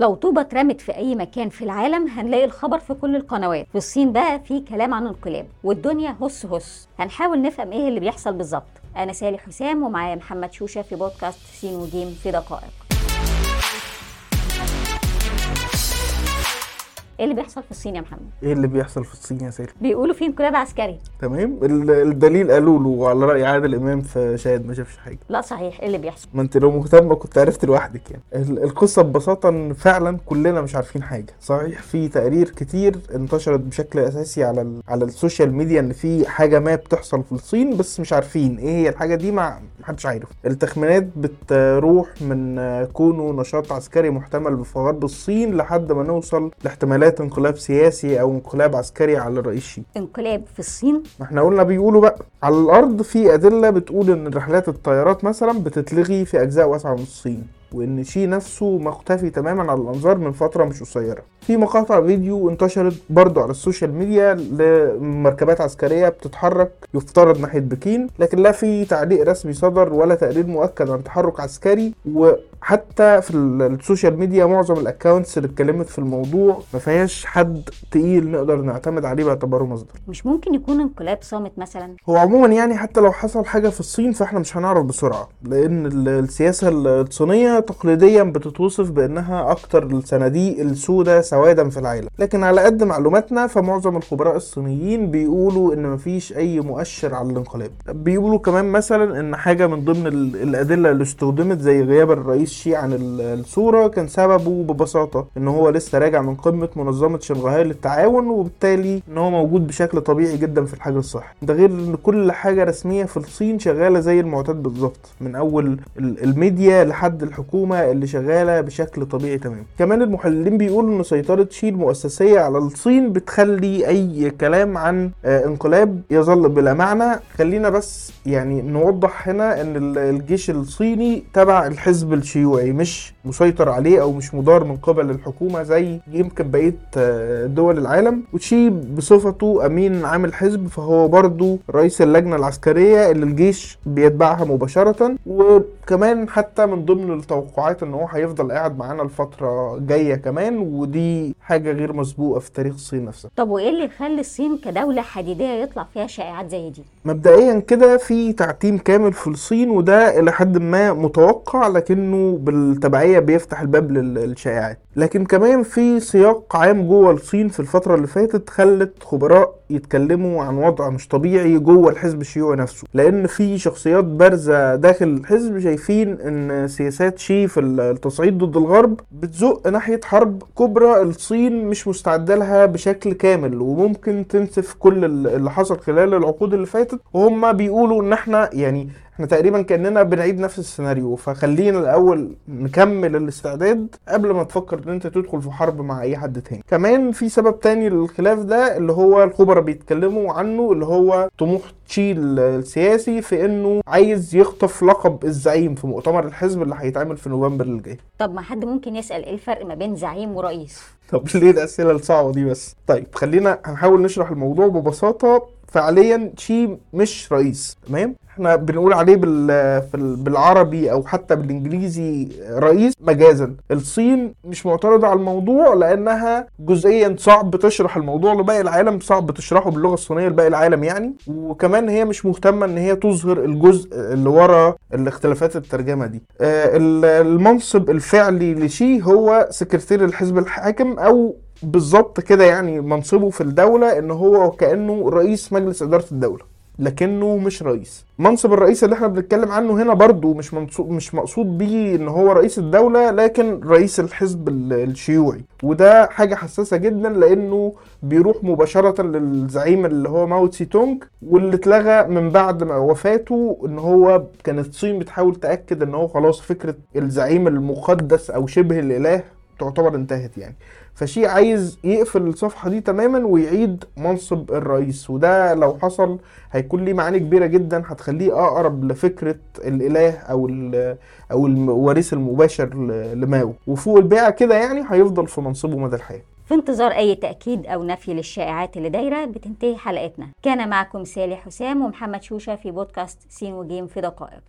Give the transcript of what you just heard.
لو طوبة اترمت في أي مكان في العالم هنلاقي الخبر في كل القنوات. في الصين بقى في كلام عن انقلاب والدنيا هس هس. هنحاول نفهم إيه اللي بيحصل بالظبط. أنا سالي حسام ومعايا محمد شوشة في بودكاست سين وجيم في دقائق. إيه اللي بيحصل في الصين يا محمد؟ إيه اللي بيحصل في الصين يا سالي بيقولوا في انقلاب عسكري. تمام؟ ال- الدليل قالوا له على رأي عادل إمام في شاهد ما شافش حاجة. لا صحيح إيه اللي بيحصل؟ ما أنت لو مهتمه كنت عرفت لوحدك يعني. ال- القصة ببساطة إن فعلا كلنا مش عارفين حاجة. صحيح في تقارير كتير انتشرت بشكل أساسي على ال على السوشيال ميديا إن في حاجة ما بتحصل في الصين بس مش عارفين. إيه هي الحاجة دي؟ ما محدش عارف التخمينات بتروح من كونه نشاط عسكري محتمل في غرب الصين لحد ما نوصل لاحتمالات انقلاب سياسي أو انقلاب عسكري على الرئيس شي. انقلاب في الصين؟ ما إحنا قلنا بيقولوا بقى على الأرض في أدلة بتقول إن رحلات الطيارات مثلا بتتلغي في أجزاء واسعة من الصين. وإن شي نفسه مختفي تماما على الأنظار من فترة مش قصيرة. في مقاطع فيديو انتشرت برضو على السوشيال ميديا لمركبات عسكرية بتتحرك يفترض ناحية بكين لكن لا في تعليق رسمي صدر ولا تقرير مؤكد عن تحرك عسكري وحتى في ال- السوشيال ميديا معظم ال accounts اللي اتكلمت في الموضوع ما فيهاش حد تقيل نقدر نعتمد عليه باعتباره مصدر. مش ممكن يكون انقلاب صامت مثلا؟ هو عموما يعني حتى لو حصل حاجة في الصين فإحنا مش هنعرف بسرعة لأن ال- السياسة الصينية تقليديا بتتوصف بأنها أكتر الصناديق السوداء سوادا في العالم. لكن على قد معلوماتنا فمعظم الخبراء الصينيين بيقولوا إن مفيش أي مؤشر على الانقلاب. بيقولوا كمان مثلا إن حاجة من ضمن ال- الأدلة اللي استخدمت زي غياب الرئيس شي عن ال- الصورة كان سببه ببساطة إن هو لسه راجع من قمة منظمة شنغهاي للتعاون وبالتالي إن هو موجود بشكل طبيعي جدا في الحجر الصحي. ده غير إن كل حاجة رسمية في الصين شغالة زي المعتاد بالظبط من ال- الميديا لحد الحكومة اللي شغالة بشكل طبيعي تمام كمان المحللين بيقولوا إن سيطرة شي المؤسسية على الصين بتخلي أي كلام عن آه، انقلاب يظل بلا معنى. خلينا بس يعني نوضح هنا إن ال- الجيش الصيني تبع الحزب الشيوعي مش مسيطر عليه أو مش مدار من قبل الحكومة زي يمكن بقية آه، دول العالم. وتشي بصفته أمين عام الحزب فهو برضو رئيس اللجنة العسكرية اللي الجيش بيتبعها مباشرة. وكمان حتى من ضمن التوقعات إن هو هيفضل قاعد معانا الفترة جاية كمان. ودي حاجة غير مسبوقة في تاريخ الصين نفسها. طب وإيه اللي يخلي الصين كدولة حديدية يطلع فيها شائعات زي دي؟ مبدئيا كده في تعتيم كامل في الصين وده إلى حد ما متوقع لكنه بالتبعية بيفتح الباب لل- للشائعات. لكن كمان في سياق عام جوه الصين في الفترة اللي فاتت خلت خبراء يتكلموا عن وضع مش طبيعي جوه الحزب الشيوعي نفسه. لأن في شخصيات بارزة داخل الحزب شايفين إن سياسات شي في التصعيد ضد الغرب بتزق ناحية حرب كبرى الصين مش مستعدة لها بشكل كامل. وممكن تنسف كل ال- اللي حصل خلال العقود اللي فاتت. وهم بيقولوا إن إحنا يعني إحنا تقريبا كأننا بنعيد نفس السيناريو فخلينا الأول نكمل الاستعداد قبل ما تفكر إن أنت تدخل في حرب مع أي حد تاني. كمان في سبب تاني للخلاف ده اللي هو الخبراء بيتكلموا عنه اللي هو طموح تشي ال- السياسي في إنه عايز يخطف لقب الزعيم في مؤتمر الحزب اللي هيتعمل في نوفمبر اللي جاي طب ما حد ممكن يسأل إيه الفرق ما بين زعيم ورئيس؟ طب ليه الأسئلة الصعبة دي بس؟ طيب خلينا هنحاول نشرح الموضوع ببساطة. فعليا شي مش رئيس تمام؟ إحنا بنقول عليه بال... بالعربي أو حتى بالإنجليزي رئيس مجازا. الصين مش معترضة على الموضوع لأنها جزئيا صعب تشرح الموضوع لباقي العالم صعب تشرحه باللغة الصينية لباقي العالم يعني. وكمان هي مش مهتمة إن هي تظهر الجزء اللي ورا الاختلافات الترجمة دي. آه، ال- المنصب الفعلي لشي هو سكرتير الحزب الحاكم أو بالظبط كده يعني منصبه في الدولة إن هو كأنه رئيس مجلس إدارة الدولة. لكنه مش رئيس. منصب الرئيس اللي إحنا بنتكلم عنه هنا برضو مش مش مقصود بيه ان هو رئيس الدولة لكن رئيس الحزب ال- الشيوعي. وده حاجة حساسة جدا لأنه بيروح مباشرة للزعيم اللي هو ماو تسي تونج واللي اتلغى من بعد وفاته إن هو كانت الصين بتحاول تأكد إن هو خلاص فكرة الزعيم المقدس أو شبه الإله تعتبر انتهت يعني. فشي عايز يقفل الصفحة دي تماما ويعيد منصب الرئيس وده لو حصل هيكون ليه معاني كبيرة جدا هتخليه أقرب لفكرة الإله أو ال- أو الوريث المباشر لماو. وفوق البيعة كده يعني هيفضل في منصبه مدى الحياة. في انتظار أي تأكيد أو نفي للشائعات اللي دايرة بتنتهي حلقتنا. كان معكم سالي حسام ومحمد شوشة في بودكاست سين وجيم في دقائق.